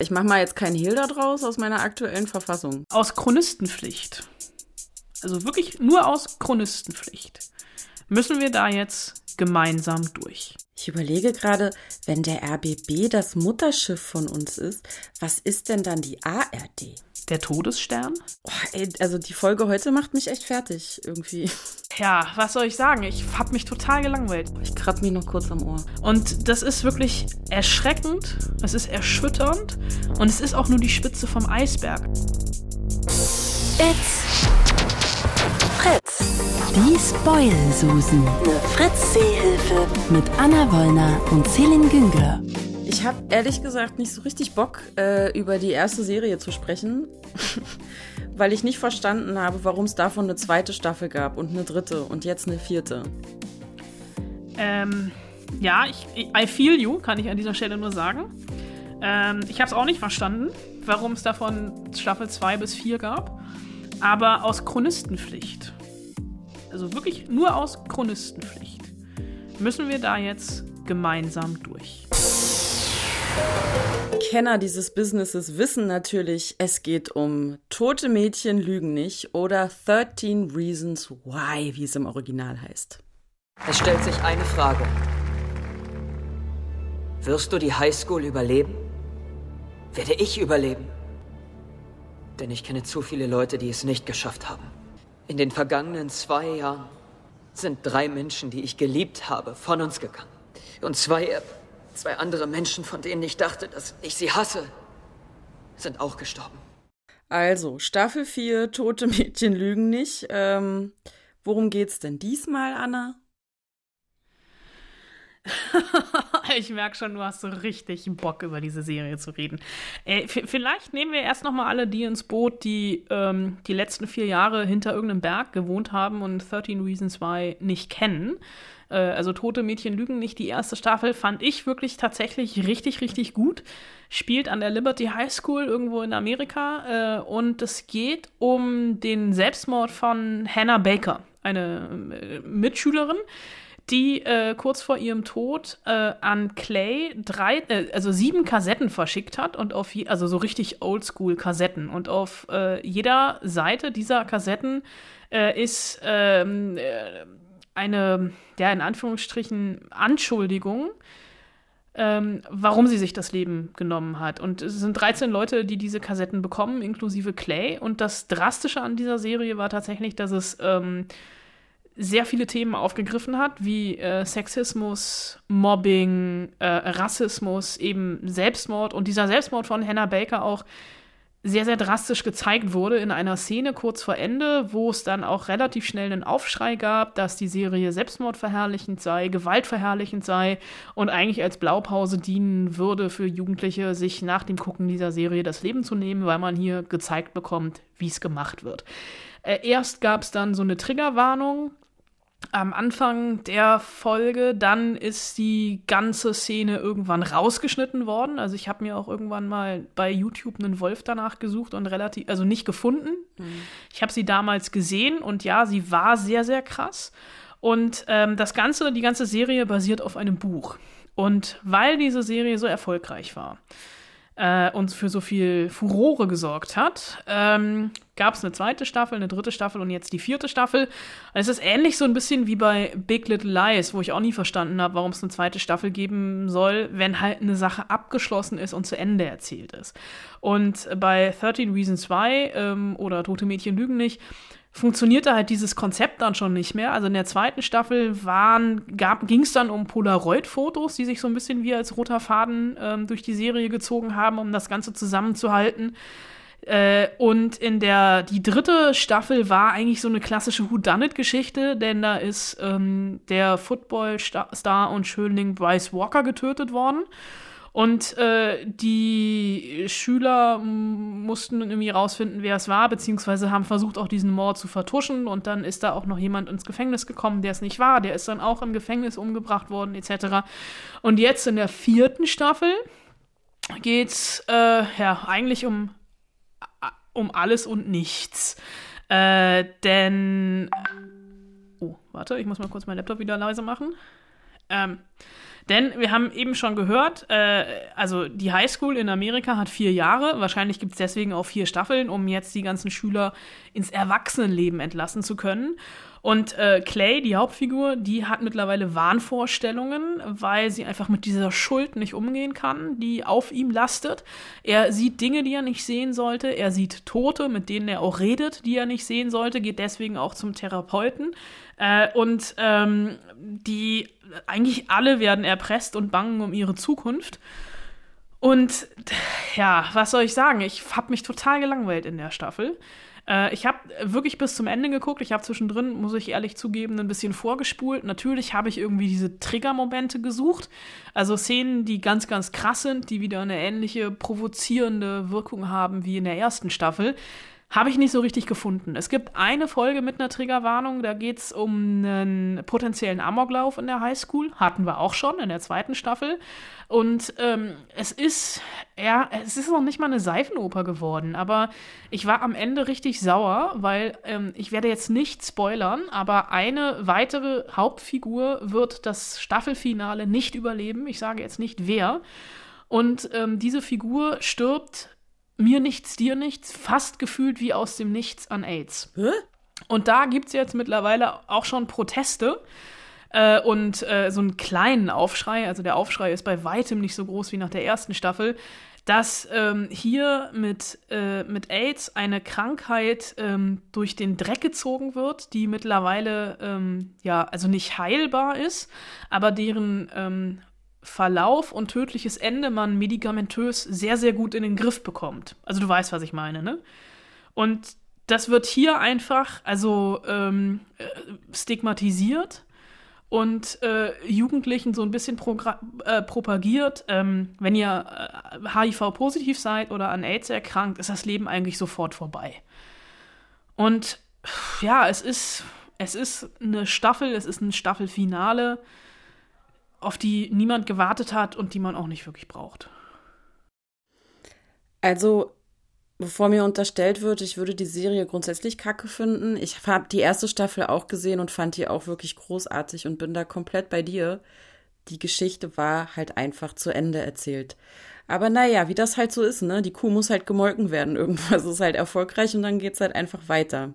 Ich mache mal jetzt kein Hehl daraus aus meiner aktuellen Verfassung. Aus Chronistenpflicht, also wirklich nur aus Chronistenpflicht, müssen wir da jetzt gemeinsam durch. Ich überlege gerade, wenn der RBB das Mutterschiff von uns ist, was ist denn dann die ARD? Der Todesstern? Oh, ey, also die Folge heute macht mich echt fertig irgendwie. Ja, was soll ich sagen? Ich hab mich total gelangweilt. Ich kratze mich noch kurz am Ohr. Und das ist wirklich erschreckend, es ist erschütternd und es ist auch nur die Spitze vom Eisberg. It's Fritz. Die Spoil-Susen. Eine Fritz-Seehilfe. Mit Anna Wollner und Celine Güngler. Ich habe ehrlich gesagt nicht so richtig Bock, äh, über die erste Serie zu sprechen, weil ich nicht verstanden habe, warum es davon eine zweite Staffel gab und eine dritte und jetzt eine vierte. Ähm, ja, ich, I feel you, kann ich an dieser Stelle nur sagen. Ähm, ich habe es auch nicht verstanden, warum es davon Staffel 2 bis 4 gab. Aber aus Chronistenpflicht, also wirklich nur aus Chronistenpflicht, müssen wir da jetzt gemeinsam durch. Kenner dieses Businesses wissen natürlich, es geht um Tote Mädchen lügen nicht oder 13 Reasons Why, wie es im Original heißt. Es stellt sich eine Frage. Wirst du die Highschool überleben? Werde ich überleben? Denn ich kenne zu viele Leute, die es nicht geschafft haben. In den vergangenen zwei Jahren sind drei Menschen, die ich geliebt habe, von uns gegangen. Und zwei Zwei andere Menschen, von denen ich dachte, dass ich sie hasse, sind auch gestorben. Also, Staffel 4, Tote Mädchen lügen nicht. Ähm, worum geht's denn diesmal, Anna? ich merke schon, du hast so richtig Bock, über diese Serie zu reden. Äh, vielleicht nehmen wir erst noch mal alle die ins Boot, die ähm, die letzten vier Jahre hinter irgendeinem Berg gewohnt haben und 13 Reasons Why nicht kennen. Äh, also Tote Mädchen lügen nicht. Die erste Staffel fand ich wirklich tatsächlich richtig, richtig gut. Spielt an der Liberty High School irgendwo in Amerika. Äh, und es geht um den Selbstmord von Hannah Baker, eine äh, Mitschülerin die äh, kurz vor ihrem Tod äh, an Clay drei, äh, also sieben Kassetten verschickt hat und auf, also so richtig Oldschool-Kassetten. Und auf äh, jeder Seite dieser Kassetten äh, ist ähm, äh, eine, ja, in Anführungsstrichen, Anschuldigung, ähm, warum sie sich das Leben genommen hat. Und es sind 13 Leute, die diese Kassetten bekommen, inklusive Clay. Und das Drastische an dieser Serie war tatsächlich, dass es ähm, sehr viele Themen aufgegriffen hat, wie äh, Sexismus, Mobbing, äh, Rassismus, eben Selbstmord. Und dieser Selbstmord von Hannah Baker auch sehr, sehr drastisch gezeigt wurde in einer Szene kurz vor Ende, wo es dann auch relativ schnell einen Aufschrei gab, dass die Serie selbstmordverherrlichend sei, gewaltverherrlichend sei und eigentlich als Blaupause dienen würde für Jugendliche, sich nach dem Gucken dieser Serie das Leben zu nehmen, weil man hier gezeigt bekommt, wie es gemacht wird. Äh, erst gab es dann so eine Triggerwarnung, am Anfang der Folge. Dann ist die ganze Szene irgendwann rausgeschnitten worden. Also ich habe mir auch irgendwann mal bei YouTube einen Wolf danach gesucht und relativ, also nicht gefunden. Mhm. Ich habe sie damals gesehen und ja, sie war sehr, sehr krass. Und ähm, das Ganze, die ganze Serie basiert auf einem Buch. Und weil diese Serie so erfolgreich war, äh, und für so viel Furore gesorgt hat, ähm, gab es eine zweite Staffel, eine dritte Staffel und jetzt die vierte Staffel. Es ist ähnlich so ein bisschen wie bei Big Little Lies, wo ich auch nie verstanden habe, warum es eine zweite Staffel geben soll, wenn halt eine Sache abgeschlossen ist und zu Ende erzählt ist. Und bei 13 Reasons Why ähm, oder Tote Mädchen lügen nicht, funktionierte halt dieses Konzept dann schon nicht mehr. Also in der zweiten Staffel ging es dann um Polaroid-Fotos, die sich so ein bisschen wie als roter Faden ähm, durch die Serie gezogen haben, um das Ganze zusammenzuhalten. Äh, und in der die dritte Staffel war eigentlich so eine klassische Whodunit-Geschichte, denn da ist ähm, der Football-Star und Schönling Bryce Walker getötet worden. Und äh, die Schüler mussten irgendwie rausfinden, wer es war, beziehungsweise haben versucht, auch diesen Mord zu vertuschen. Und dann ist da auch noch jemand ins Gefängnis gekommen, der es nicht war. Der ist dann auch im Gefängnis umgebracht worden, etc. Und jetzt in der vierten Staffel geht es äh, ja eigentlich um, um alles und nichts. Äh, denn. Oh, warte, ich muss mal kurz meinen Laptop wieder leise machen. Ähm, denn wir haben eben schon gehört, äh, also die Highschool in Amerika hat vier Jahre. Wahrscheinlich gibt es deswegen auch vier Staffeln, um jetzt die ganzen Schüler ins Erwachsenenleben entlassen zu können. Und äh, Clay, die Hauptfigur, die hat mittlerweile Wahnvorstellungen, weil sie einfach mit dieser Schuld nicht umgehen kann, die auf ihm lastet. Er sieht Dinge, die er nicht sehen sollte. Er sieht Tote, mit denen er auch redet, die er nicht sehen sollte, geht deswegen auch zum Therapeuten. Äh, und ähm, die eigentlich alle werden erpresst und bangen um ihre Zukunft. Und ja, was soll ich sagen? Ich habe mich total gelangweilt in der Staffel. Äh, ich habe wirklich bis zum Ende geguckt. Ich habe zwischendrin, muss ich ehrlich zugeben, ein bisschen vorgespult. Natürlich habe ich irgendwie diese Triggermomente gesucht. Also Szenen, die ganz, ganz krass sind, die wieder eine ähnliche provozierende Wirkung haben wie in der ersten Staffel. Habe ich nicht so richtig gefunden. Es gibt eine Folge mit einer Triggerwarnung, da geht es um einen potenziellen Amoklauf in der Highschool. Hatten wir auch schon in der zweiten Staffel. Und ähm, es ist, ja, es ist noch nicht mal eine Seifenoper geworden, aber ich war am Ende richtig sauer, weil ähm, ich werde jetzt nicht spoilern, aber eine weitere Hauptfigur wird das Staffelfinale nicht überleben. Ich sage jetzt nicht wer. Und ähm, diese Figur stirbt mir nichts, dir nichts, fast gefühlt wie aus dem Nichts an AIDS. Hä? Und da gibt es jetzt mittlerweile auch schon Proteste äh, und äh, so einen kleinen Aufschrei. Also der Aufschrei ist bei weitem nicht so groß wie nach der ersten Staffel, dass ähm, hier mit, äh, mit AIDS eine Krankheit ähm, durch den Dreck gezogen wird, die mittlerweile ähm, ja also nicht heilbar ist, aber deren ähm, Verlauf und tödliches Ende man medikamentös sehr, sehr gut in den Griff bekommt. Also du weißt, was ich meine, ne? Und das wird hier einfach, also ähm, äh, stigmatisiert und äh, Jugendlichen so ein bisschen äh, propagiert, ähm, wenn ihr äh, HIV-positiv seid oder an AIDS erkrankt, ist das Leben eigentlich sofort vorbei. Und ja, es ist, es ist eine Staffel, es ist ein Staffelfinale auf die niemand gewartet hat und die man auch nicht wirklich braucht. Also, bevor mir unterstellt wird, ich würde die Serie grundsätzlich kacke finden. Ich habe die erste Staffel auch gesehen und fand die auch wirklich großartig und bin da komplett bei dir. Die Geschichte war halt einfach zu Ende erzählt. Aber naja, wie das halt so ist, ne? Die Kuh muss halt gemolken werden. Irgendwas ist halt erfolgreich und dann geht's halt einfach weiter.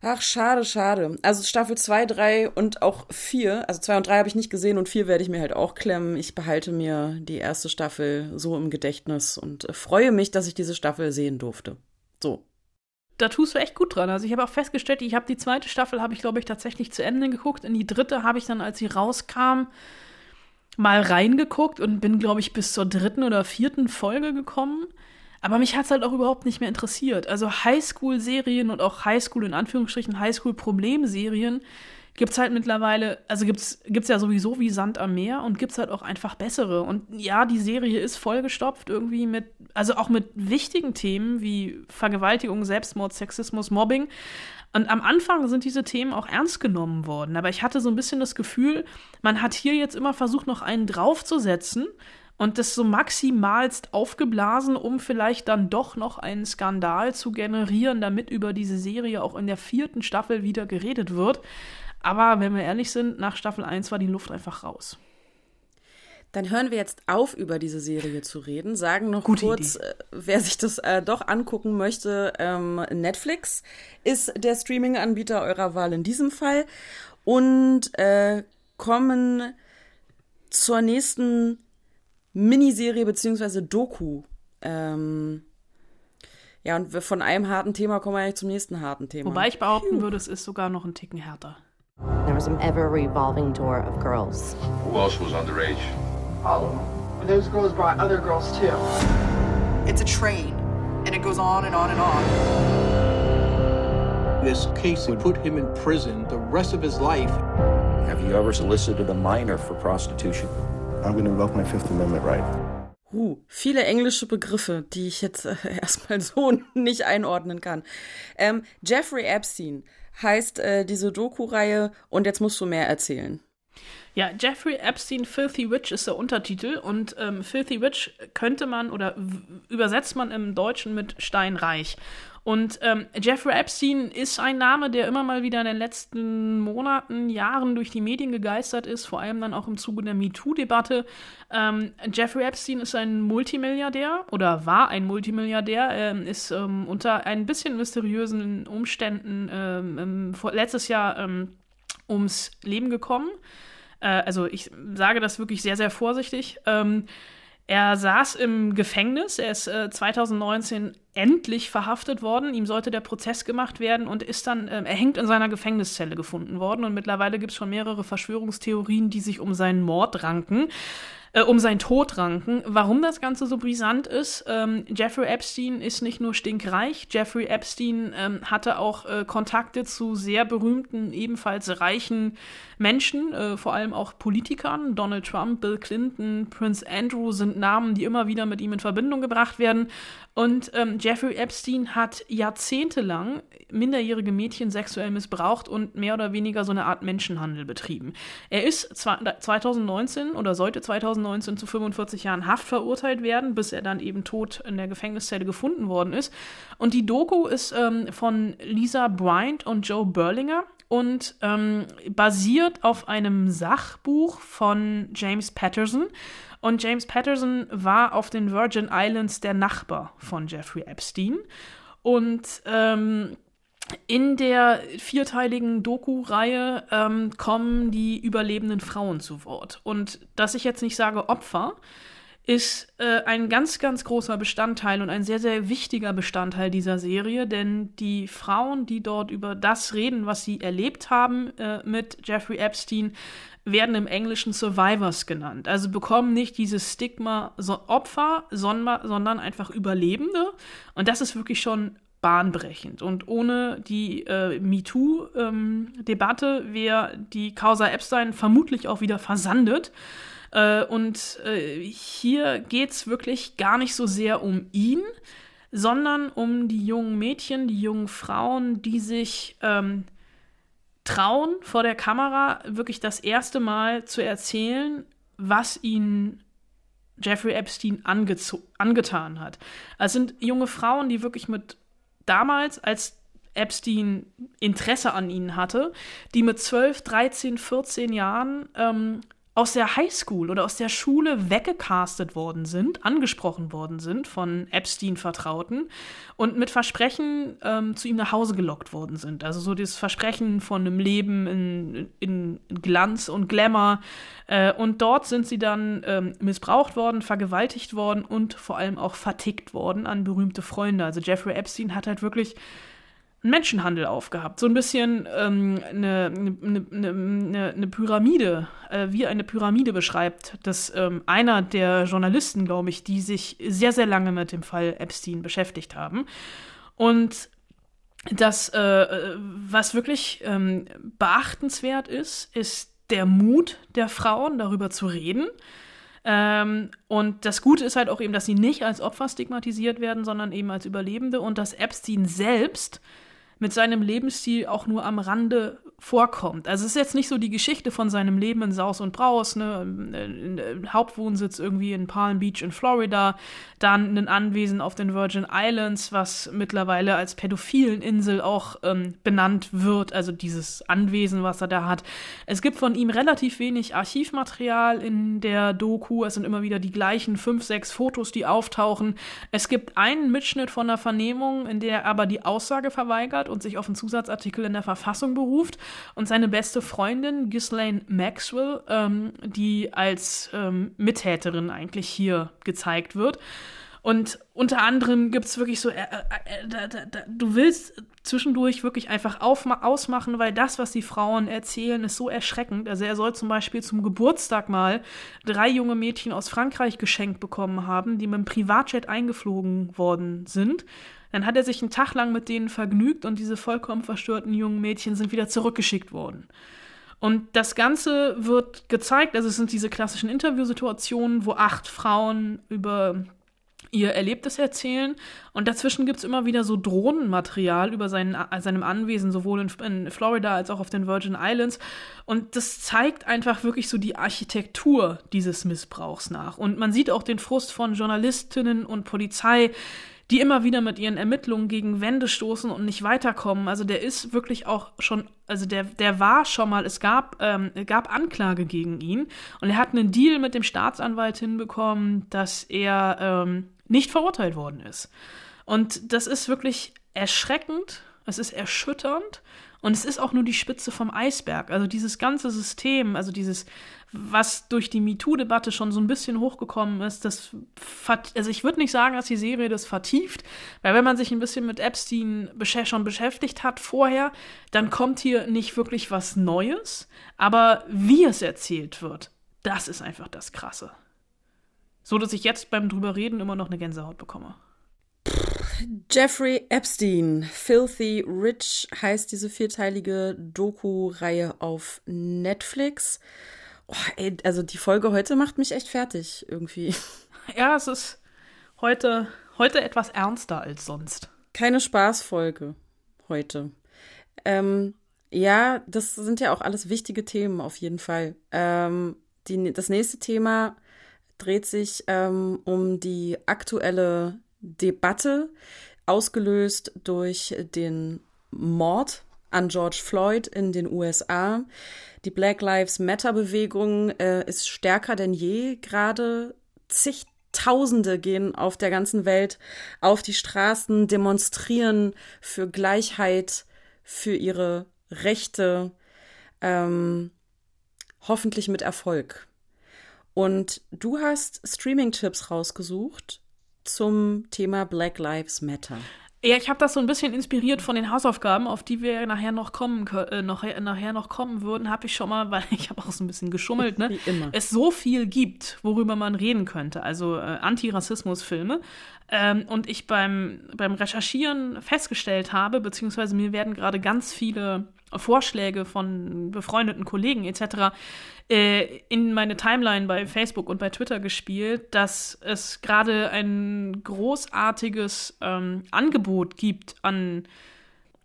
Ach, schade, schade. Also Staffel 2, 3 und auch 4, also 2 und 3 habe ich nicht gesehen und 4 werde ich mir halt auch klemmen. Ich behalte mir die erste Staffel so im Gedächtnis und äh, freue mich, dass ich diese Staffel sehen durfte. So. Da tust du echt gut dran. Also ich habe auch festgestellt, ich habe die zweite Staffel, habe ich glaube ich tatsächlich zu Ende geguckt. In die dritte habe ich dann, als sie rauskam, mal reingeguckt und bin glaube ich bis zur dritten oder vierten Folge gekommen. Aber mich hat es halt auch überhaupt nicht mehr interessiert. Also Highschool-Serien und auch Highschool in Anführungsstrichen Highschool-Problemserien gibt es halt mittlerweile, also gibt es ja sowieso wie Sand am Meer und gibt es halt auch einfach bessere. Und ja, die Serie ist vollgestopft irgendwie mit, also auch mit wichtigen Themen wie Vergewaltigung, Selbstmord, Sexismus, Mobbing. Und am Anfang sind diese Themen auch ernst genommen worden. Aber ich hatte so ein bisschen das Gefühl, man hat hier jetzt immer versucht, noch einen draufzusetzen und das so maximalst aufgeblasen, um vielleicht dann doch noch einen Skandal zu generieren, damit über diese Serie auch in der vierten Staffel wieder geredet wird. Aber wenn wir ehrlich sind, nach Staffel 1 war die Luft einfach raus. Dann hören wir jetzt auf, über diese Serie zu reden. Sagen noch Gute kurz, Idee. Äh, wer sich das äh, doch angucken möchte, ähm, Netflix ist der Streaming-Anbieter eurer Wahl in diesem Fall. Und äh, kommen zur nächsten Miniserie beziehungsweise Doku. Ähm, ja, und von einem harten Thema kommen wir eigentlich zum nächsten harten Thema. Wobei ich behaupten Puh. würde, es ist sogar noch ein Ticken härter. There was an ever revolving door of girls. Who else was underage? All of them. Those girls brought other girls too. It's a train, and it goes on and on and on. This case would put him in prison the rest of his life. Have you ever solicited a minor for prostitution? I'm going to invoke my Fifth Amendment right. Uh, viele englische Begriffe, die ich jetzt äh, erstmal so nicht einordnen kann. Ähm, Jeffrey Epstein heißt äh, diese Doku-Reihe und jetzt musst du mehr erzählen. Ja, Jeffrey Epstein Filthy Witch ist der Untertitel und ähm, Filthy Witch könnte man oder übersetzt man im Deutschen mit Steinreich. Und ähm, Jeffrey Epstein ist ein Name, der immer mal wieder in den letzten Monaten, Jahren durch die Medien gegeistert ist, vor allem dann auch im Zuge der MeToo-Debatte. Ähm, Jeffrey Epstein ist ein Multimilliardär oder war ein Multimilliardär, ähm, ist ähm, unter ein bisschen mysteriösen Umständen ähm, vor, letztes Jahr ähm, ums Leben gekommen. Äh, also ich sage das wirklich sehr, sehr vorsichtig. Ähm, er saß im Gefängnis, er ist äh, 2019 endlich verhaftet worden, ihm sollte der Prozess gemacht werden und ist dann äh, erhängt in seiner Gefängniszelle gefunden worden. Und mittlerweile gibt es schon mehrere Verschwörungstheorien, die sich um seinen Mord ranken äh, um seinen Tod ranken. Warum das Ganze so brisant ist, ähm, Jeffrey Epstein ist nicht nur stinkreich, Jeffrey Epstein ähm, hatte auch äh, Kontakte zu sehr berühmten, ebenfalls reichen Menschen, äh, vor allem auch Politikern. Donald Trump, Bill Clinton, Prince Andrew sind Namen, die immer wieder mit ihm in Verbindung gebracht werden. Und ähm, Jeffrey Epstein hat jahrzehntelang minderjährige Mädchen sexuell missbraucht und mehr oder weniger so eine Art Menschenhandel betrieben. Er ist 2019 oder sollte 2019 zu 45 Jahren Haft verurteilt werden, bis er dann eben tot in der Gefängniszelle gefunden worden ist. Und die Doku ist ähm, von Lisa Bryant und Joe Berlinger und ähm, basiert auf einem Sachbuch von James Patterson. Und James Patterson war auf den Virgin Islands der Nachbar von Jeffrey Epstein. Und ähm, in der vierteiligen Doku-Reihe ähm, kommen die überlebenden Frauen zu Wort. Und dass ich jetzt nicht sage Opfer, ist äh, ein ganz, ganz großer Bestandteil und ein sehr, sehr wichtiger Bestandteil dieser Serie, denn die Frauen, die dort über das reden, was sie erlebt haben äh, mit Jeffrey Epstein, werden im Englischen Survivors genannt. Also bekommen nicht dieses Stigma so Opfer, sondern, sondern einfach Überlebende. Und das ist wirklich schon bahnbrechend. Und ohne die äh, MeToo-Debatte ähm, wäre die Causa Epstein vermutlich auch wieder versandet. Äh, und äh, hier geht es wirklich gar nicht so sehr um ihn, sondern um die jungen Mädchen, die jungen Frauen, die sich ähm, trauen, vor der Kamera wirklich das erste Mal zu erzählen, was ihnen Jeffrey Epstein angetan hat. Es sind junge Frauen, die wirklich mit damals, als Epstein Interesse an ihnen hatte, die mit 12, 13, 14 Jahren ähm, aus der Highschool oder aus der Schule weggecastet worden sind, angesprochen worden sind von Epstein-Vertrauten und mit Versprechen ähm, zu ihm nach Hause gelockt worden sind. Also so das Versprechen von einem Leben in, in Glanz und Glamour. Äh, und dort sind sie dann ähm, missbraucht worden, vergewaltigt worden und vor allem auch vertickt worden an berühmte Freunde. Also Jeffrey Epstein hat halt wirklich Menschenhandel aufgehabt. So ein bisschen ähm, eine, eine, eine, eine, Pyramide, äh, wie eine Pyramide beschreibt, dass ähm, einer der Journalisten, glaube ich, die sich sehr, sehr lange mit dem Fall Epstein beschäftigt haben. Und das, äh, was wirklich ähm, beachtenswert ist, ist der Mut der Frauen, darüber zu reden. Ähm, und das Gute ist halt auch eben, dass sie nicht als Opfer stigmatisiert werden, sondern eben als Überlebende und dass Epstein selbst mit seinem Lebensstil auch nur am Rande vorkommt. Also es ist jetzt nicht so die Geschichte von seinem Leben in Saus und Braus, ne, Hauptwohnsitz irgendwie in Palm Beach in Florida, dann ein Anwesen auf den Virgin Islands, was mittlerweile als pädophilen Insel auch ähm, benannt wird, also dieses Anwesen, was er da hat. Es gibt von ihm relativ wenig Archivmaterial in der Doku, es sind immer wieder die gleichen fünf, sechs Fotos, die auftauchen. Es gibt einen Mitschnitt von einer Vernehmung, in der er aber die Aussage verweigert und sich auf einen Zusatzartikel in der Verfassung beruft und seine beste Freundin Ghislaine Maxwell, ähm, die als ähm, Mittäterin eigentlich hier gezeigt wird. Und unter anderem gibt es wirklich so, äh, äh, äh, da, da, da, du willst zwischendurch wirklich einfach ausmachen, weil das, was die Frauen erzählen, ist so erschreckend. Also er soll zum Beispiel zum Geburtstag mal drei junge Mädchen aus Frankreich geschenkt bekommen haben, die mit dem Privatjet eingeflogen worden sind. Dann hat er sich einen Tag lang mit denen vergnügt und diese vollkommen verstörten jungen Mädchen sind wieder zurückgeschickt worden. Und das Ganze wird gezeigt, also es sind diese klassischen Interviewsituationen, wo acht Frauen über ihr Erlebtes erzählen. Und dazwischen gibt es immer wieder so Drohnenmaterial über seinen, seinem Anwesen, sowohl in, in, Florida als auch auf den Virgin Islands. Und das zeigt einfach wirklich so die Architektur dieses Missbrauchs nach. Und man sieht auch den Frust von Journalistinnen und Polizei, die immer wieder mit ihren Ermittlungen gegen Wände stoßen und nicht weiterkommen. Also der ist wirklich auch schon, also der, der war schon mal, es gab, ähm, gab Anklage gegen ihn und er hat einen Deal mit dem Staatsanwalt hinbekommen, dass er ähm, nicht verurteilt worden ist. Und das ist wirklich erschreckend, es ist erschütternd und es ist auch nur die Spitze vom Eisberg. Also dieses ganze System, also dieses, was durch die MeToo-Debatte schon so ein bisschen hochgekommen ist, das, also ich würde nicht sagen, dass die Serie das vertieft, weil wenn man sich ein bisschen mit Epstein schon beschäftigt hat vorher, dann kommt hier nicht wirklich was Neues, aber wie es erzählt wird, das ist einfach das Krasse. So dass ich jetzt beim drüber reden immer noch eine Gänsehaut bekomme. Jeffrey Epstein, Filthy Rich heißt diese vierteilige Doku-Reihe auf Netflix. Oh, ey, also die Folge heute macht mich echt fertig irgendwie. Ja, es ist heute, heute etwas ernster als sonst. Keine Spaßfolge heute. Ähm, ja, das sind ja auch alles wichtige Themen auf jeden Fall. Ähm, die, das nächste Thema dreht sich ähm, um die aktuelle Debatte, ausgelöst durch den Mord an George Floyd in den USA. Die Black Lives Matter-Bewegung äh, ist stärker denn je gerade. Zigtausende gehen auf der ganzen Welt auf die Straßen, demonstrieren für Gleichheit, für ihre Rechte, ähm, hoffentlich mit Erfolg. Und du hast Streaming-Tipps rausgesucht zum Thema Black Lives Matter. Ja, ich habe das so ein bisschen inspiriert von den Hausaufgaben, auf die wir nachher noch kommen, äh, noch, nachher noch kommen würden, habe ich schon mal, weil ich habe auch so ein bisschen geschummelt, ne? Wie immer. Es so viel gibt, worüber man reden könnte, also äh, Antirassismus-Filme. Ähm, und ich beim, beim Recherchieren festgestellt habe, beziehungsweise mir werden gerade ganz viele Vorschläge von befreundeten Kollegen etc. Äh, in meine Timeline bei Facebook und bei Twitter gespielt, dass es gerade ein großartiges ähm, Angebot gibt an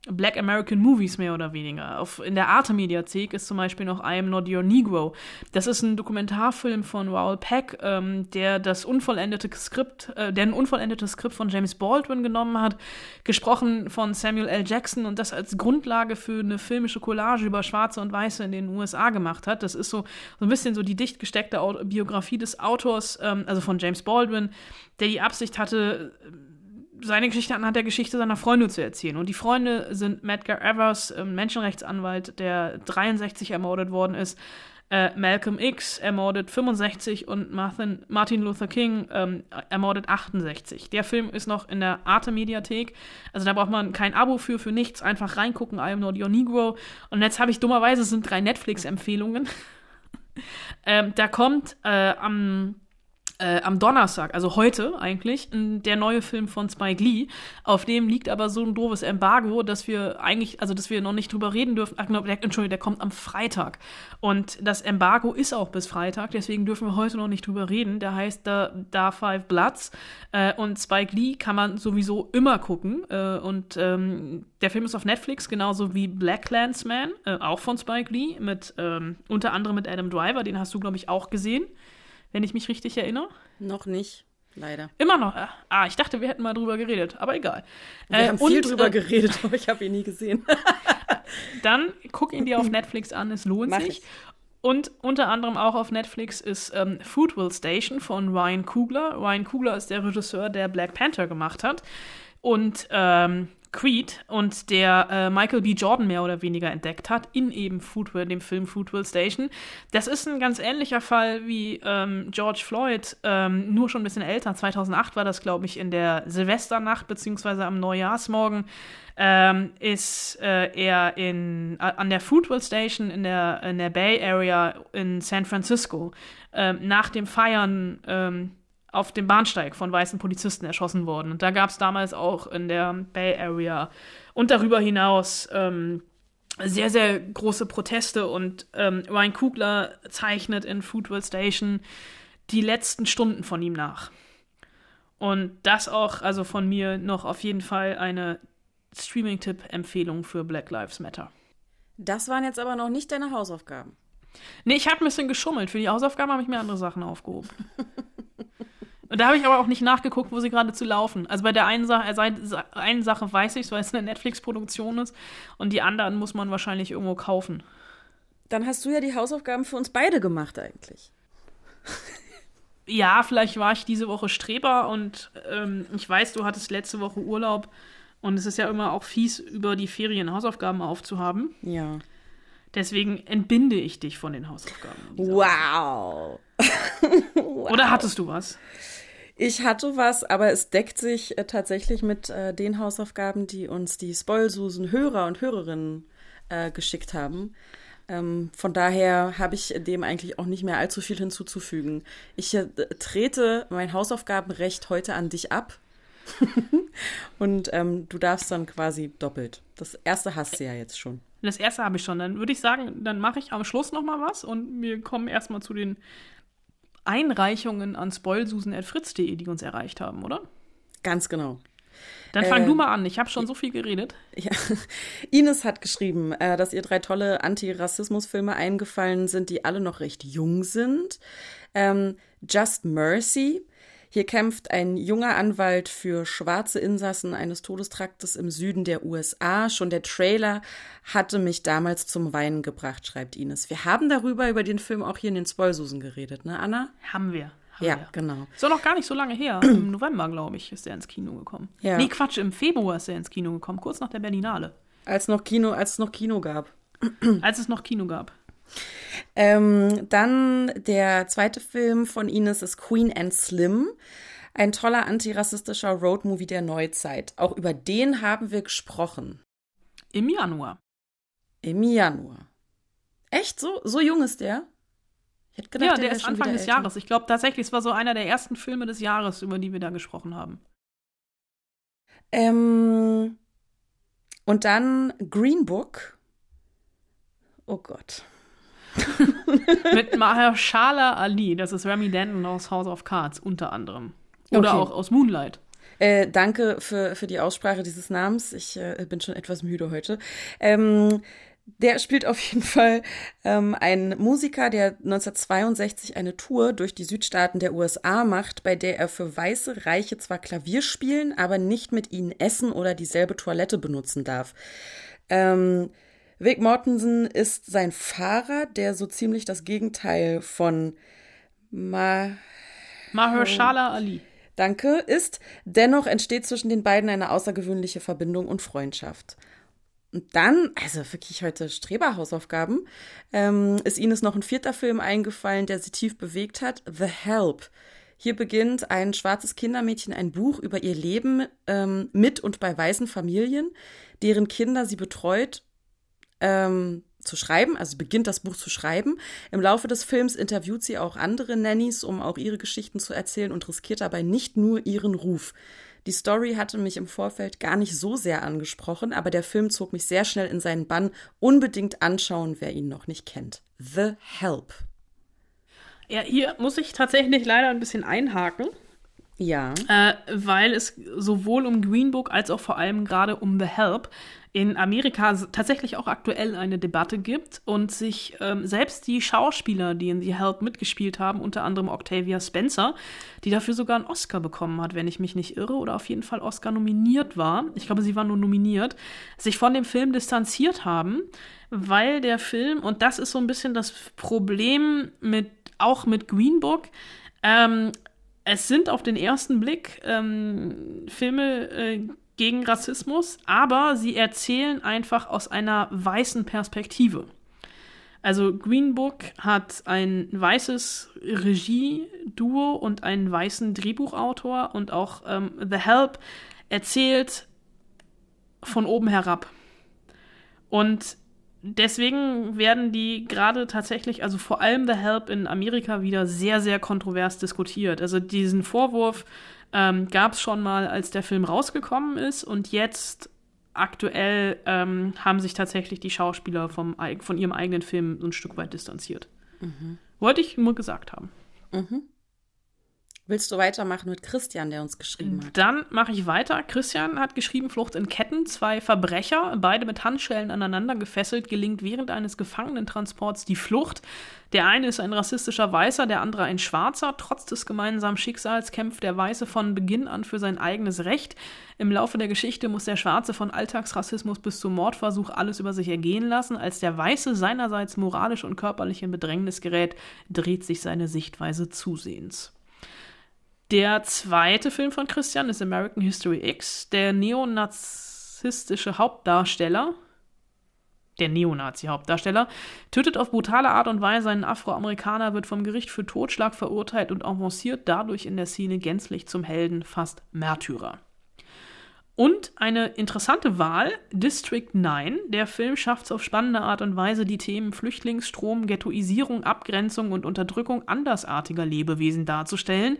Black American Movies mehr oder weniger. Auf, in der Arte-Mediathek ist zum Beispiel noch I Am Not Your Negro. Das ist ein Dokumentarfilm von Raoul Peck, ähm, der das unvollendete Skript, äh, der ein unvollendetes Skript von James Baldwin genommen hat, gesprochen von Samuel L. Jackson und das als Grundlage für eine filmische Collage über Schwarze und Weiße in den USA gemacht hat. Das ist so, so ein bisschen so die dicht gesteckte Biografie des Autors, ähm, also von James Baldwin, der die Absicht hatte, seine Geschichte anhand der Geschichte seiner Freunde zu erzählen. Und die Freunde sind Medgar Evers, ähm, Menschenrechtsanwalt, der 63 ermordet worden ist, äh, Malcolm X ermordet 65 und Martin, Martin Luther King ähm, ermordet 68. Der Film ist noch in der Arte-Mediathek. Also da braucht man kein Abo für, für nichts. Einfach reingucken, I am not your Negro. Und jetzt habe ich dummerweise, es sind drei Netflix-Empfehlungen. ähm, da kommt äh, am äh, am Donnerstag, also heute eigentlich, der neue Film von Spike Lee. Auf dem liegt aber so ein doofes Embargo, dass wir eigentlich, also dass wir noch nicht drüber reden dürfen. Ach, der, Entschuldigung, der kommt am Freitag. Und das Embargo ist auch bis Freitag, deswegen dürfen wir heute noch nicht drüber reden. Der heißt Da, da Five Bloods. Äh, und Spike Lee kann man sowieso immer gucken. Äh, und ähm, der Film ist auf Netflix, genauso wie Black Landsman, äh, auch von Spike Lee, mit ähm, unter anderem mit Adam Driver, den hast du, glaube ich, auch gesehen wenn ich mich richtig erinnere. Noch nicht, leider. Immer noch. Ah, ich dachte, wir hätten mal drüber geredet, aber egal. Wir äh, haben viel und, drüber äh, geredet, aber ich habe ihn nie gesehen. dann guck ihn dir auf Netflix an, es lohnt Mach sich. Ich. Und unter anderem auch auf Netflix ist ähm, Foodwill Station von Ryan Kugler. Ryan Kugler ist der Regisseur, der Black Panther gemacht hat. Und ähm, Creed und der äh, Michael B. Jordan mehr oder weniger entdeckt hat, in eben Foodwill, dem Film Foodwill Station. Das ist ein ganz ähnlicher Fall wie ähm, George Floyd, ähm, nur schon ein bisschen älter. 2008 war das, glaube ich, in der Silvesternacht beziehungsweise am Neujahrsmorgen. Ähm, ist äh, er in, an der Foodwill Station in der, in der Bay Area in San Francisco ähm, nach dem Feiern ähm, auf dem Bahnsteig von weißen Polizisten erschossen worden. Und da gab es damals auch in der Bay Area und darüber hinaus ähm, sehr, sehr große Proteste. Und ähm, Ryan Kugler zeichnet in Foodwell Station die letzten Stunden von ihm nach. Und das auch, also von mir noch auf jeden Fall eine Streaming-Tipp-Empfehlung für Black Lives Matter. Das waren jetzt aber noch nicht deine Hausaufgaben. Nee, ich habe ein bisschen geschummelt. Für die Hausaufgaben habe ich mir andere Sachen aufgehoben. Und da habe ich aber auch nicht nachgeguckt, wo sie gerade zu laufen. Also bei der einen Sache, also einen Sache weiß ich, weil es eine Netflix-Produktion ist. Und die anderen muss man wahrscheinlich irgendwo kaufen. Dann hast du ja die Hausaufgaben für uns beide gemacht eigentlich. Ja, vielleicht war ich diese Woche Streber und ähm, ich weiß, du hattest letzte Woche Urlaub und es ist ja immer auch fies, über die Ferien Hausaufgaben aufzuhaben. Ja. Deswegen entbinde ich dich von den Hausaufgaben. Wow. wow. Oder hattest du was? Ich hatte was, aber es deckt sich äh, tatsächlich mit äh, den Hausaufgaben, die uns die Spoilsusen-Hörer und Hörerinnen äh, geschickt haben. Ähm, von daher habe ich dem eigentlich auch nicht mehr allzu viel hinzuzufügen. Ich äh, trete mein Hausaufgabenrecht heute an dich ab. und ähm, du darfst dann quasi doppelt. Das erste hast du ja jetzt schon. Das erste habe ich schon. Dann würde ich sagen, dann mache ich am Schluss noch mal was und wir kommen erstmal zu den Einreichungen an spoilsusen.fritz.de, die uns erreicht haben, oder? Ganz genau. Dann fang äh, du mal an. Ich habe schon so viel geredet. Ja. Ines hat geschrieben, äh, dass ihr drei tolle Antirassismus-Filme eingefallen sind, die alle noch recht jung sind. Ähm, Just Mercy. Hier kämpft ein junger Anwalt für schwarze Insassen eines Todestraktes im Süden der USA. Schon der Trailer hatte mich damals zum Weinen gebracht, schreibt Ines. Wir haben darüber, über den Film auch hier in den Spoilsusen geredet, ne, Anna? Haben wir. Haben ja, wir. genau. Ist doch noch gar nicht so lange her. Im November, glaube ich, ist er ins Kino gekommen. Ja. Nee, Quatsch, im Februar ist er ins Kino gekommen, kurz nach der Berlinale. Als noch Kino, als es noch Kino gab. als es noch Kino gab. Ähm, dann der zweite Film von Ines ist Queen and Slim. Ein toller antirassistischer Roadmovie der Neuzeit. Auch über den haben wir gesprochen. Im Januar. Im Januar. Echt? So, so jung ist der? Ich hätte gedacht, ja, der, der ist Anfang des älter. Jahres. Ich glaube tatsächlich, es war so einer der ersten Filme des Jahres, über die wir da gesprochen haben. Ähm, und dann Green Book. Oh Gott. Mit Mahershala Ali, das ist Remy Denton aus House of Cards unter anderem. Oder okay. auch aus Moonlight. Äh, danke für, für die Aussprache dieses Namens. Ich äh, bin schon etwas müde heute. Ähm, der spielt auf jeden Fall ähm, einen Musiker, der 1962 eine Tour durch die Südstaaten der USA macht, bei der er für weiße Reiche zwar Klavier spielen, aber nicht mit ihnen essen oder dieselbe Toilette benutzen darf. Ähm, Vic Mortensen ist sein Fahrer, der so ziemlich das Gegenteil von Ma Mahershala Ali. Danke, ist. Dennoch entsteht zwischen den beiden eine außergewöhnliche Verbindung und Freundschaft. Und dann, also wirklich heute Streberhausaufgaben, ähm, ist Ines noch ein vierter Film eingefallen, der sie tief bewegt hat, The Help. Hier beginnt ein schwarzes Kindermädchen ein Buch über ihr Leben ähm, mit und bei weißen Familien, deren Kinder sie betreut ähm, zu schreiben, also beginnt das Buch zu schreiben. Im Laufe des Films interviewt sie auch andere Nannies, um auch ihre Geschichten zu erzählen und riskiert dabei nicht nur ihren Ruf. Die Story hatte mich im Vorfeld gar nicht so sehr angesprochen, aber der Film zog mich sehr schnell in seinen Bann. Unbedingt anschauen, wer ihn noch nicht kennt. The Help. Ja, hier muss ich tatsächlich leider ein bisschen einhaken. Ja. Äh, weil es sowohl um Green Book als auch vor allem gerade um The Help in Amerika tatsächlich auch aktuell eine Debatte gibt und sich ähm, selbst die Schauspieler, die in The Help mitgespielt haben, unter anderem Octavia Spencer, die dafür sogar einen Oscar bekommen hat, wenn ich mich nicht irre, oder auf jeden Fall Oscar nominiert war, ich glaube, sie war nur nominiert, sich von dem Film distanziert haben, weil der Film, und das ist so ein bisschen das Problem mit, auch mit Green Book, ähm, es sind auf den ersten Blick ähm, Filme äh, gegen Rassismus, aber sie erzählen einfach aus einer weißen Perspektive. Also Green Book hat ein weißes Regie-Duo und einen weißen Drehbuchautor und auch ähm, The Help erzählt von oben herab. Und deswegen werden die gerade tatsächlich, also vor allem The Help in Amerika wieder sehr, sehr kontrovers diskutiert. Also diesen Vorwurf ähm, gab es schon mal, als der Film rausgekommen ist und jetzt aktuell ähm, haben sich tatsächlich die Schauspieler vom, von ihrem eigenen Film so ein Stück weit distanziert. Mhm. Wollte ich nur gesagt haben. Mhm. Willst du weitermachen mit Christian, der uns geschrieben hat? Dann mache ich weiter. Christian hat geschrieben, Flucht in Ketten. Zwei Verbrecher, beide mit Handschellen aneinander gefesselt, gelingt während eines Gefangenentransports die Flucht. Der eine ist ein rassistischer Weißer, der andere ein Schwarzer. Trotz des gemeinsamen Schicksals kämpft der Weiße von Beginn an für sein eigenes Recht. Im Laufe der Geschichte muss der Schwarze von Alltagsrassismus bis zum Mordversuch alles über sich ergehen lassen. Als der Weiße seinerseits moralisch und körperlich in Bedrängnis gerät, dreht sich seine Sichtweise zusehends. Der zweite Film von Christian ist American History X. Der neonazistische Hauptdarsteller, der Neonazi-Hauptdarsteller, tötet auf brutale Art und Weise einen Afroamerikaner, wird vom Gericht für Totschlag verurteilt und avanciert dadurch in der Szene gänzlich zum Helden, fast Märtyrer. Und eine interessante Wahl, District 9. Der Film schafft es auf spannende Art und Weise, die Themen Flüchtlingsstrom, Ghettoisierung, Abgrenzung und Unterdrückung andersartiger Lebewesen darzustellen.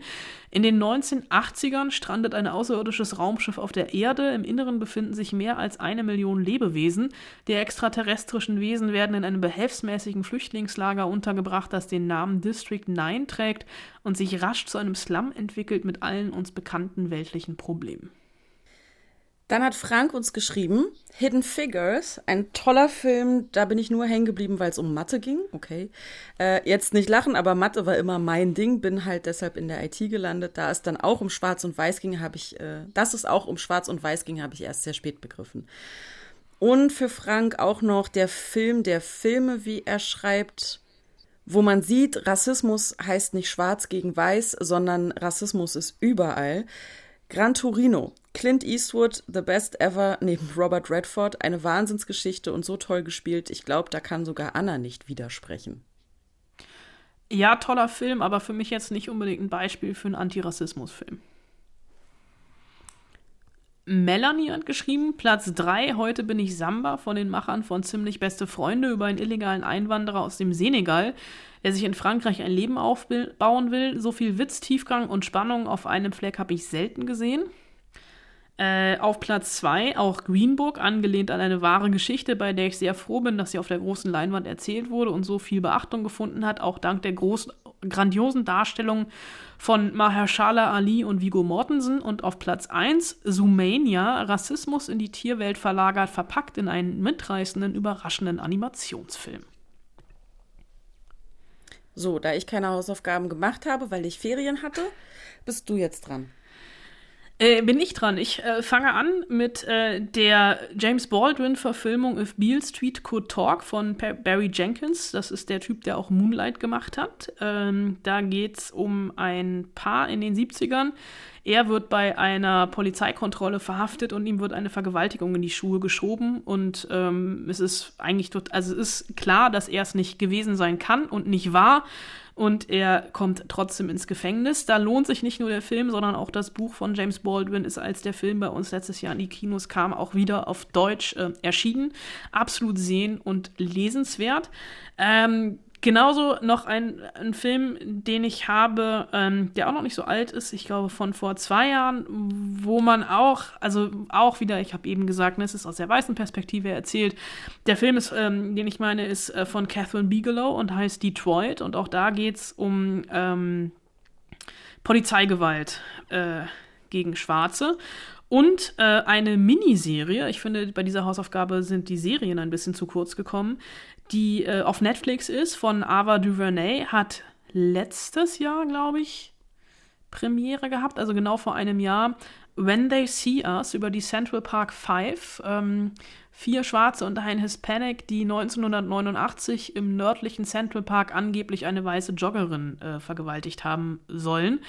In den 1980ern strandet ein außerirdisches Raumschiff auf der Erde. Im Inneren befinden sich mehr als eine Million Lebewesen. Die extraterrestrischen Wesen werden in einem behelfsmäßigen Flüchtlingslager untergebracht, das den Namen District 9 trägt und sich rasch zu einem Slum entwickelt mit allen uns bekannten weltlichen Problemen. Dann hat Frank uns geschrieben, Hidden Figures, ein toller Film, da bin ich nur hängen geblieben, weil es um Mathe ging. Okay. Äh, jetzt nicht lachen, aber Mathe war immer mein Ding, bin halt deshalb in der IT gelandet. Da es dann auch um Schwarz und Weiß ging, habe ich, äh, dass es auch um Schwarz und Weiß ging, habe ich erst sehr spät begriffen. Und für Frank auch noch der Film der Filme, wie er schreibt, wo man sieht, Rassismus heißt nicht schwarz gegen weiß, sondern Rassismus ist überall. Gran Torino. Clint Eastwood, The Best Ever, neben Robert Redford, eine Wahnsinnsgeschichte und so toll gespielt. Ich glaube, da kann sogar Anna nicht widersprechen. Ja, toller Film, aber für mich jetzt nicht unbedingt ein Beispiel für einen Antirassismusfilm. Melanie hat geschrieben, Platz 3, heute bin ich Samba von den Machern von Ziemlich Beste Freunde über einen illegalen Einwanderer aus dem Senegal, der sich in Frankreich ein Leben aufbauen will. So viel Witz, Tiefgang und Spannung auf einem Fleck habe ich selten gesehen. Äh, auf Platz 2 auch Green Book, angelehnt an eine wahre Geschichte, bei der ich sehr froh bin, dass sie auf der großen Leinwand erzählt wurde und so viel Beachtung gefunden hat, auch dank der großen, grandiosen Darstellung von Mahershala Ali und Vigo Mortensen. Und auf Platz 1 Zoomania, Rassismus in die Tierwelt verlagert, verpackt in einen mitreißenden, überraschenden Animationsfilm. So, da ich keine Hausaufgaben gemacht habe, weil ich Ferien hatte, bist du jetzt dran. Äh, bin ich dran. Ich äh, fange an mit äh, der James Baldwin-Verfilmung If Beale Street Could Talk von per Barry Jenkins. Das ist der Typ, der auch Moonlight gemacht hat. Ähm, da geht es um ein Paar in den 70ern. Er wird bei einer Polizeikontrolle verhaftet und ihm wird eine Vergewaltigung in die Schuhe geschoben. Und ähm, es ist eigentlich, also es ist klar, dass er es nicht gewesen sein kann und nicht war und er kommt trotzdem ins Gefängnis. Da lohnt sich nicht nur der Film, sondern auch das Buch von James Baldwin ist, als der Film bei uns letztes Jahr in die Kinos kam, auch wieder auf Deutsch äh, erschienen. Absolut sehen und lesenswert. Ähm, Genauso noch ein, ein Film, den ich habe, ähm, der auch noch nicht so alt ist, ich glaube von vor zwei Jahren, wo man auch, also auch wieder, ich habe eben gesagt, ne, es ist aus der weißen Perspektive erzählt. Der Film ist, ähm, den ich meine, ist äh, von Catherine Bigelow und heißt Detroit und auch da geht es um ähm, Polizeigewalt äh, gegen Schwarze. Und äh, eine Miniserie, ich finde, bei dieser Hausaufgabe sind die Serien ein bisschen zu kurz gekommen, die äh, auf Netflix ist von Ava DuVernay, hat letztes Jahr, glaube ich, Premiere gehabt, also genau vor einem Jahr. When They See Us über die Central Park Five. Ähm, vier Schwarze und ein Hispanic, die 1989 im nördlichen Central Park angeblich eine weiße Joggerin äh, vergewaltigt haben sollen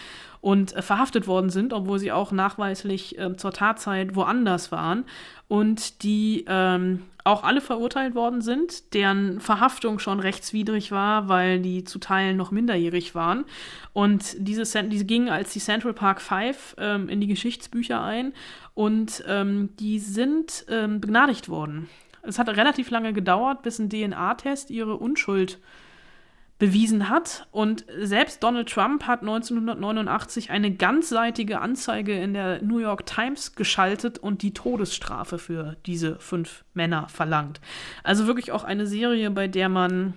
und äh, verhaftet worden sind, obwohl sie auch nachweislich äh, zur Tatzeit woanders waren und die ähm, auch alle verurteilt worden sind, deren Verhaftung schon rechtswidrig war, weil die zu Teilen noch minderjährig waren. Und diese, diese gingen als die Central Park Five ähm, in die Geschichtsbücher ein und ähm, die sind ähm, begnadigt worden. Es hat relativ lange gedauert, bis ein DNA-Test ihre Unschuld bewiesen hat. Und selbst Donald Trump hat 1989 eine ganzseitige Anzeige in der New York Times geschaltet und die Todesstrafe für diese fünf Männer verlangt. Also wirklich auch eine Serie, bei der man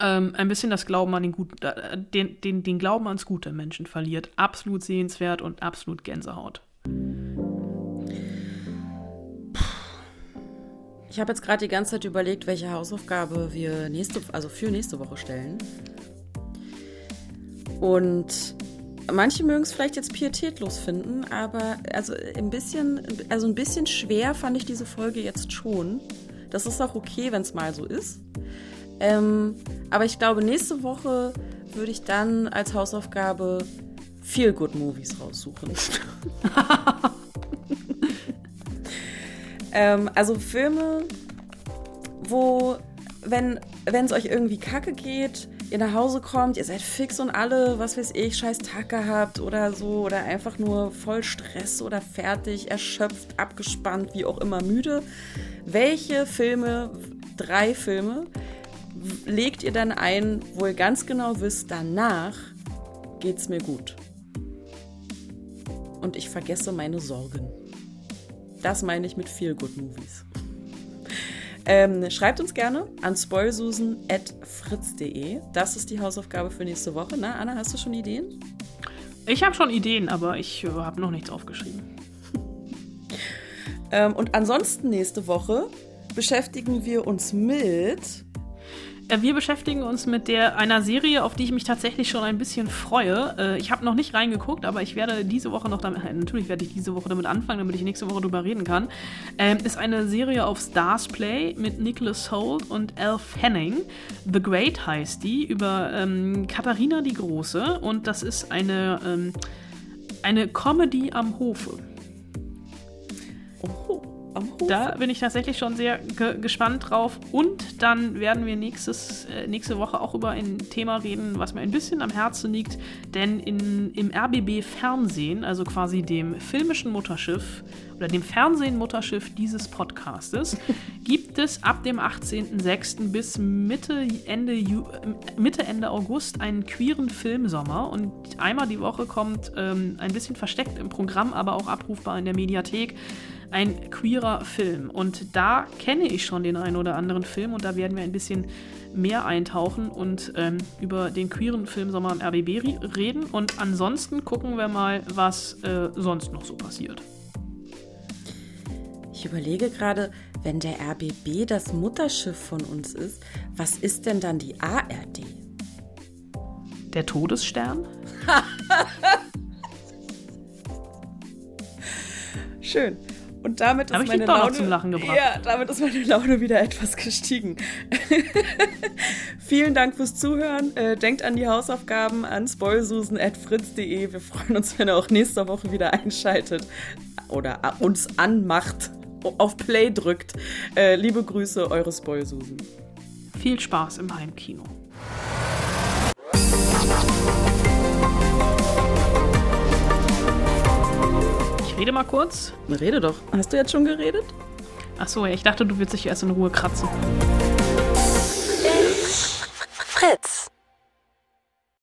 ähm, ein bisschen das Glauben an den guten, äh, den, den, den Glauben ans gute Menschen verliert. Absolut sehenswert und absolut Gänsehaut. Ich habe jetzt gerade die ganze Zeit überlegt, welche Hausaufgabe wir nächste, also für nächste Woche stellen. Und manche mögen es vielleicht jetzt pietätlos finden, aber also ein bisschen, also ein bisschen schwer fand ich diese Folge jetzt schon. Das ist auch okay, wenn es mal so ist. Ähm, aber ich glaube, nächste Woche würde ich dann als Hausaufgabe Feel Good Movies raussuchen. ähm, also Filme, wo, wenn es euch irgendwie kacke geht, ihr nach Hause kommt, ihr seid fix und alle, was weiß ich, scheiß Tag gehabt oder so, oder einfach nur voll Stress oder fertig, erschöpft, abgespannt, wie auch immer müde. Welche Filme, drei Filme, legt ihr dann ein, wo ihr ganz genau wisst, danach geht's mir gut. Und ich vergesse meine Sorgen. Das meine ich mit Feel Good Movies. Ähm, schreibt uns gerne an spoilsusen.fritz.de. Das ist die Hausaufgabe für nächste Woche. Na, Anna, hast du schon Ideen? Ich habe schon Ideen, aber ich äh, habe noch nichts aufgeschrieben. ähm, und ansonsten nächste Woche beschäftigen wir uns mit wir beschäftigen uns mit der einer Serie, auf die ich mich tatsächlich schon ein bisschen freue. Äh, ich habe noch nicht reingeguckt, aber ich werde diese Woche noch damit, natürlich werde ich diese Woche damit anfangen, damit ich nächste Woche darüber reden kann. Ähm, ist eine Serie auf Stars Play mit Nicholas Holt und Elle Fanning. The Great heißt die, über ähm, Katharina die Große. Und das ist eine, ähm, eine Comedy am Hofe. Am Hof. Da bin ich tatsächlich schon sehr ge gespannt drauf. Und dann werden wir nächstes, äh, nächste Woche auch über ein Thema reden, was mir ein bisschen am Herzen liegt. Denn in, im RBB Fernsehen, also quasi dem filmischen Mutterschiff oder dem Fernsehen-Mutterschiff dieses Podcastes, gibt es ab dem 18.06. bis Mitte Ende, Ju Mitte, Ende August einen queeren Filmsommer. Und einmal die Woche kommt ähm, ein bisschen versteckt im Programm, aber auch abrufbar in der Mediathek ein queerer Film. Und da kenne ich schon den einen oder anderen Film und da werden wir ein bisschen mehr eintauchen und ähm, über den queeren Filmsommer im RBB reden. Und ansonsten gucken wir mal, was äh, sonst noch so passiert. Ich überlege gerade, wenn der RBB das Mutterschiff von uns ist, was ist denn dann die ARD? Der Todesstern? Schön. Und damit ist meine Laune zum Lachen gebracht. Ja, damit ist meine Laune wieder etwas gestiegen. Vielen Dank fürs Zuhören. Äh, denkt an die Hausaufgaben an spoilsusen@fritz.de. Wir freuen uns, wenn ihr auch nächste Woche wieder einschaltet oder uns anmacht, auf Play drückt. Äh, liebe Grüße, eure Spoilsusen. Viel Spaß im Heimkino. Rede mal kurz. Rede doch. Hast du jetzt schon geredet? Ach so, ich dachte, du würdest dich erst in Ruhe kratzen. Fritz.